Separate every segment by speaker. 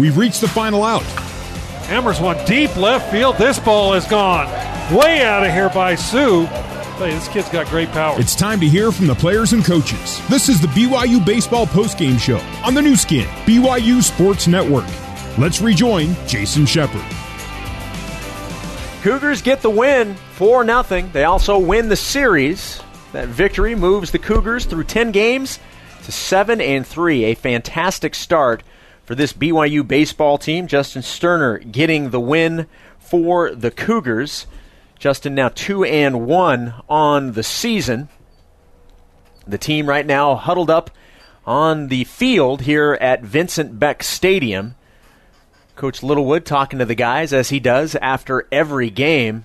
Speaker 1: We've reached the final out.
Speaker 2: Hammers one deep left field. This ball is gone way out of here by Sue. Hey, this kid's got great power.
Speaker 1: It's time to hear from the players and coaches. This is the BYU Baseball Postgame Show on the Nu Skin, BYU Sports Network. Let's rejoin Jason Shepard.
Speaker 3: Cougars get the win 4 0. They also win the series. That victory moves the Cougars through 10 games to 7 and 3. A fantastic start for this BYU baseball team. Justin Sterner getting the win for the Cougars. Justin now 2 and 1 on the season. The team right now huddled up on the field here at Vincent Beck Stadium. Coach Littlewood talking to the guys as he does after every game.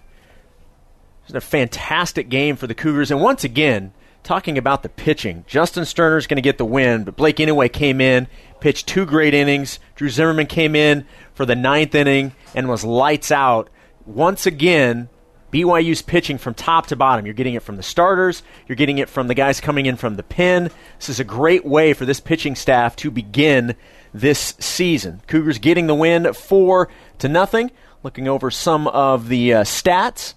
Speaker 3: It was a fantastic game for the Cougars. And once again, talking about the pitching, Justin Sterner is going to get the win, but Blake Inouye came in, pitched two great innings. Drew Zimmerman came in for the ninth inning and was lights out. Once again, BYU's pitching from top to bottom. You're getting it from the starters, you're getting it from the guys coming in from the pen. This is a great way for this pitching staff to begin this season. Cougars getting the win 4 to nothing. Looking over some of the uh, stats.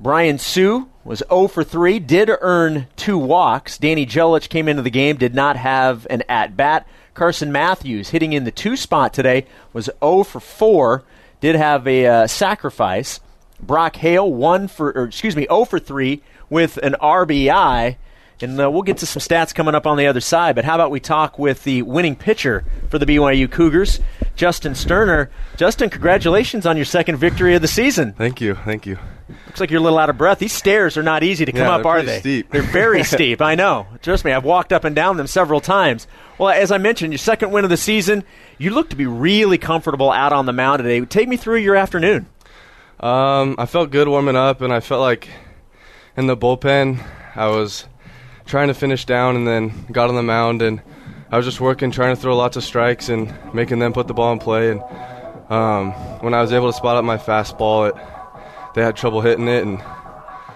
Speaker 3: Brian Sue was 0 for 3, did earn two walks. Danny Jelich came into the game, did not have an at bat. Carson Matthews hitting in the two spot today was 0 for 4, did have a uh, sacrifice. Brock Hale one for, or excuse me, 0 for 3 with an RBI. And uh, we'll get to some stats coming up on the other side. But how about we talk with the winning pitcher for the BYU Cougars, Justin Sterner. Justin, congratulations on your second victory of the season.
Speaker 4: Thank you, thank you.
Speaker 3: Looks like you're a little out of breath. These stairs are not easy to come
Speaker 4: Yeah,
Speaker 3: up,
Speaker 4: they're
Speaker 3: they?
Speaker 4: steep.
Speaker 3: They're very steep. I know. Trust me, I've walked up and down them several times. Well, as I mentioned, your second win of the season. You look to be really comfortable out on the mound today. Take me through your afternoon.
Speaker 4: Um, I felt good warming up, and I felt like in the bullpen, I was trying to finish down, and then got on the mound, and I was just working, trying to throw lots of strikes and making them put the ball in play. And um, when I was able to spot up my fastball, it they had trouble hitting it, and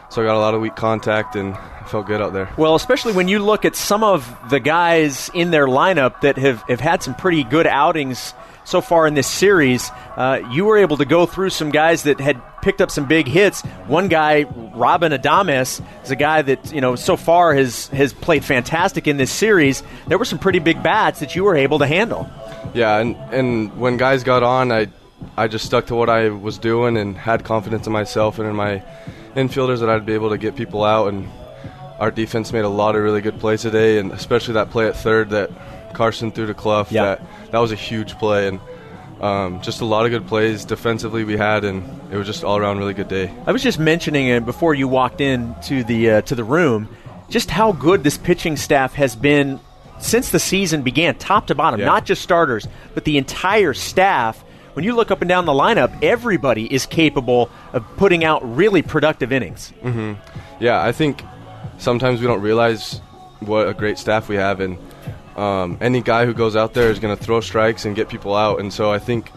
Speaker 4: so I got a lot of weak contact, and felt good out there.
Speaker 3: Well, especially when you look at some of the guys in their lineup that have, have had some pretty good outings so far in this series, uh, you were able to go through some guys that had picked up some big hits. One guy, Robin Adames, is a guy that you know so far has has played fantastic in this series. There were some pretty big bats that you were able to handle.
Speaker 4: Yeah, and and when guys got on, I I just stuck to what I was doing and had confidence in myself and in my infielders that I'd be able to get people out. And our defense made a lot of really good plays today, and especially that play at third that Carson threw to Clough.
Speaker 3: Yeah.
Speaker 4: That that was a huge play, and um, just a lot of good plays defensively we had, and it was just all around really good day.
Speaker 3: I was just mentioning it before you walked in to the uh, to the room, just how good this pitching staff has been since the season began, top to bottom,
Speaker 4: Yeah.
Speaker 3: not just starters, but the entire staff. When you look up and down the lineup, everybody is capable of putting out really productive innings.
Speaker 4: Yeah, I think sometimes we don't realize what a great staff we have, and um, any guy who goes out there is going to throw strikes and get people out. And so I think,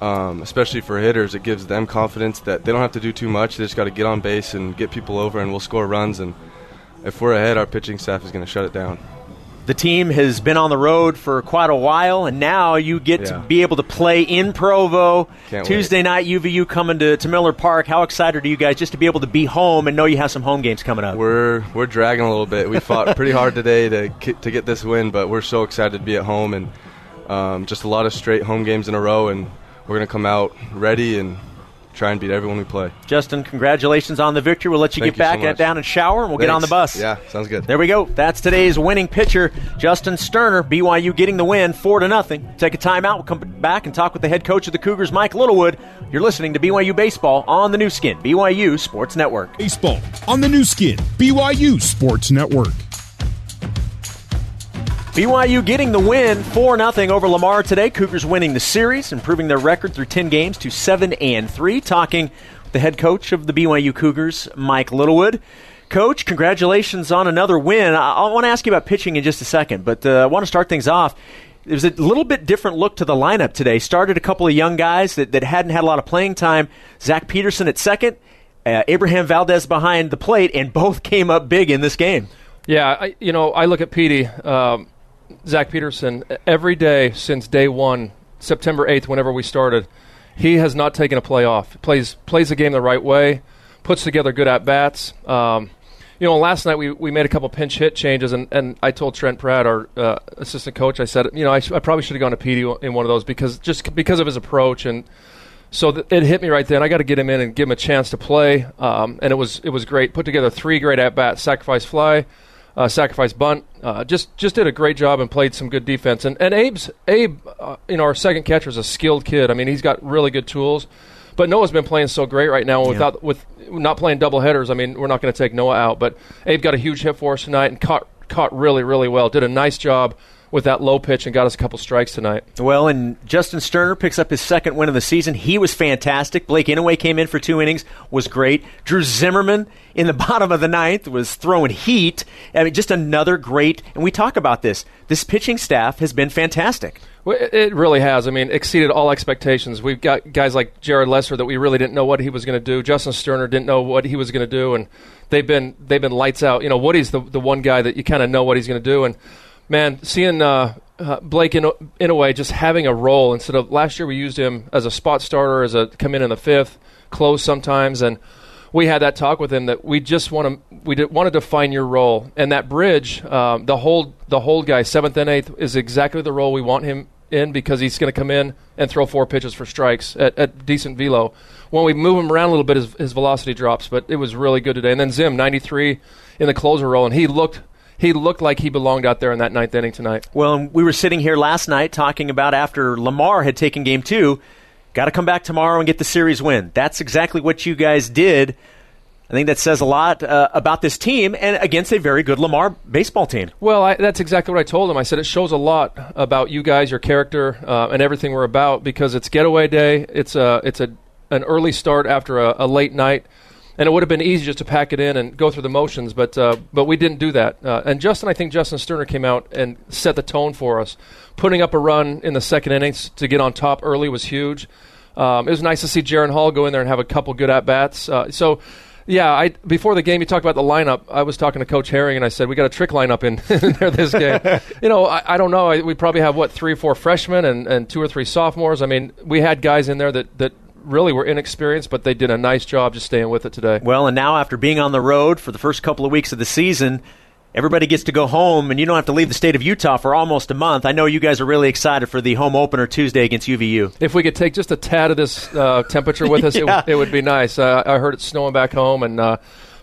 Speaker 4: um, especially for hitters, it gives them confidence that they don't have to do too much. They just got to get on base and get people over, and we'll score runs. And if we're ahead, our pitching staff is going to shut it down.
Speaker 3: The team has been on the road for quite a while, and now you get to be able to play in Provo.
Speaker 4: Can't
Speaker 3: Tuesday night, UVU coming to, to Miller Park. How excited are you guys just to be able to be home and know you have some home games coming up?
Speaker 4: We're we're dragging a little bit. We fought pretty hard today to to get this win, but we're so excited to be at home and um, just a lot of straight home games in a row, and we're going to come out ready and try and beat everyone we play.
Speaker 3: Justin, congratulations on the victory. We'll let you
Speaker 4: Thank
Speaker 3: get
Speaker 4: you so
Speaker 3: back, get down and shower, and we'll get on the bus.
Speaker 4: Yeah, sounds good.
Speaker 3: There we go. That's today's winning pitcher, Justin Sterner. BYU getting the win, four to nothing. Take a timeout. We'll come back and talk with the head coach of the Cougars, Mike Littlewood. You're listening to BYU baseball on the Nu Skin, BYU Sports Network.
Speaker 1: Baseball on the Nu Skin, BYU Sports Network.
Speaker 3: BYU getting the win 4 0 over Lamar today. Cougars winning the series, improving their record through 10 games to 7 and 3. Talking with the head coach of the BYU Cougars, Mike Littlewood. Coach, congratulations on another win. I, I want to ask you about pitching in just a second, but uh, I want to start things off. It was a little bit different look to the lineup today. Started a couple of young guys that, that hadn't had a lot of playing time. Zach Peterson at second, uh, Abraham Valdez behind the plate, and both came up big in this game.
Speaker 5: Yeah, I, you know, I look at Petey, um, Zach Peterson, every day since day one September 8th, whenever we started, he has not taken a play off. Plays plays the game the right way, puts together good at bats. Um, you know, last night we, we made a couple pinch hit changes, and, and I told Trent Pratt, our uh, assistant coach, I said, you know, I, sh- I probably should have gone to Petey in one of those because just because of his approach, and so th- it hit me right then. I got to get him in and give him a chance to play, um, and it was it was great. Put together three great at bats, sacrifice fly, uh, sacrifice bunt. Uh, just just did a great job and played some good defense. And and Abe's Abe, uh, you know, our second catcher is a skilled kid. I mean, he's got really good tools. But Noah's been playing so great right now without yeah. with not playing double headers. I mean, we're not going to take Noah out, but Abe got a huge hit for us tonight and caught caught really really well. Did a nice job with that low pitch and got us a couple strikes tonight.
Speaker 3: Well, and Justin Sterner picks up his second win of the season. He was fantastic. Blake Inouye came in for two innings, was great. Drew Zimmerman in the bottom of the ninth was throwing heat. I mean, just another great. And we talk about this. This pitching staff has been fantastic.
Speaker 5: Well, it really has. I mean, exceeded all expectations. We've got guys like Jared Lesser that we really didn't know what he was going to do. Justin Sterner didn't know what he was going to do, and they've been they've been lights out. You know, Woody's the the one guy that you kind of know what he's going to do, and man, seeing uh, uh, Blake in, in a way just having a role instead of last year we used him as a spot starter, as a come in in the fifth, close sometimes, and we had that talk with him that we just want to we did, want to define your role and that bridge, um, the hold the hold guy seventh and eighth is exactly the role we want him in because he's going to come in and throw four pitches for strikes at, at, decent velo. When we move him around a little bit, his, his velocity drops, but it was really good today. And then Zim, 93 in the closer role, and he looked he looked like he belonged out there in that ninth inning tonight.
Speaker 3: Well, we were sitting here last night talking about after Lamar had taken game two, got to come back tomorrow and get the series win. That's exactly what you guys did. I think that says a lot uh, about this team and against a very good Lamar baseball team.
Speaker 5: Well, I, that's exactly what I told him. I said it shows a lot about you guys, your character, uh, and everything we're about because it's getaway day. It's a it's a an early start after a, a late night and it would have been easy just to pack it in and go through the motions, but uh, but we didn't do that. Uh, and Justin, I think Justin Sterner came out and set the tone for us. Putting up a run in the second innings to get on top early was huge. Um, it was nice to see Jaren Hall go in there and have a couple good at bats. Uh, so. Yeah, I before the game you talked about the lineup. I was talking to Coach Herring and I said we got a trick lineup in, in there this game. you know, I, I don't know. I, we probably have what three or four freshmen and, and two or three sophomores. I mean, we had guys in there that that really were inexperienced, but they did a nice job just staying with it today.
Speaker 3: Well, and now after being on the road for the first couple of weeks of the season, everybody gets to go home, and you don't have to leave the state of Utah for almost a month. I know you guys are really excited for the home opener Tuesday against UVU.
Speaker 5: If we could take just a tad of this uh, temperature with us, yeah. it, it, would be nice. Uh, I heard it's snowing back home, and uh,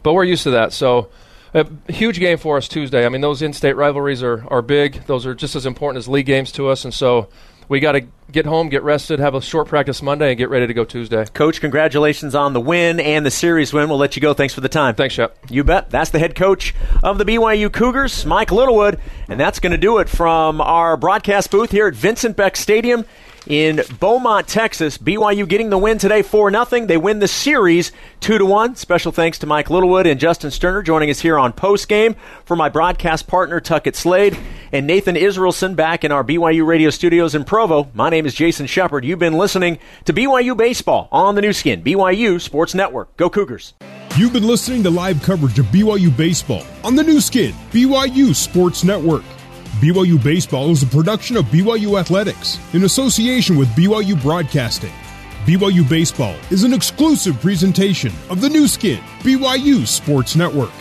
Speaker 5: but we're used to that. So. A huge game for us Tuesday. I mean, those in-state rivalries are, are big. Those are just as important as league games to us, and so we got to get home, get rested, have a short practice Monday, and get ready to go Tuesday.
Speaker 3: Coach, congratulations on the win and the series win. We'll let you go. Thanks for the time.
Speaker 5: Thanks, Shep.
Speaker 3: You bet. That's the head coach of the BYU Cougars, Mike Littlewood. And that's going to do it from our broadcast booth here at Vincent Beck Stadium in Beaumont, Texas. BYU getting the win today 4 0. They win the series 2 to 1. Special thanks to Mike Littlewood and Justin Sterner joining us here on post game. For my broadcast partner, Tuckett Slade, and Nathan Israelson back in our BYU radio studios in Provo. My name is Jason Shepard. You've been listening to BYU Baseball on the Nu Skin, BYU Sports Network. Go Cougars.
Speaker 1: You've been listening to live coverage of BYU Baseball on the Nu Skin, BYU Sports Network. BYU Baseball is a production of BYU Athletics in association with BYU Broadcasting. BYU Baseball is an exclusive presentation of the Nu Skin, BYU Sports Network.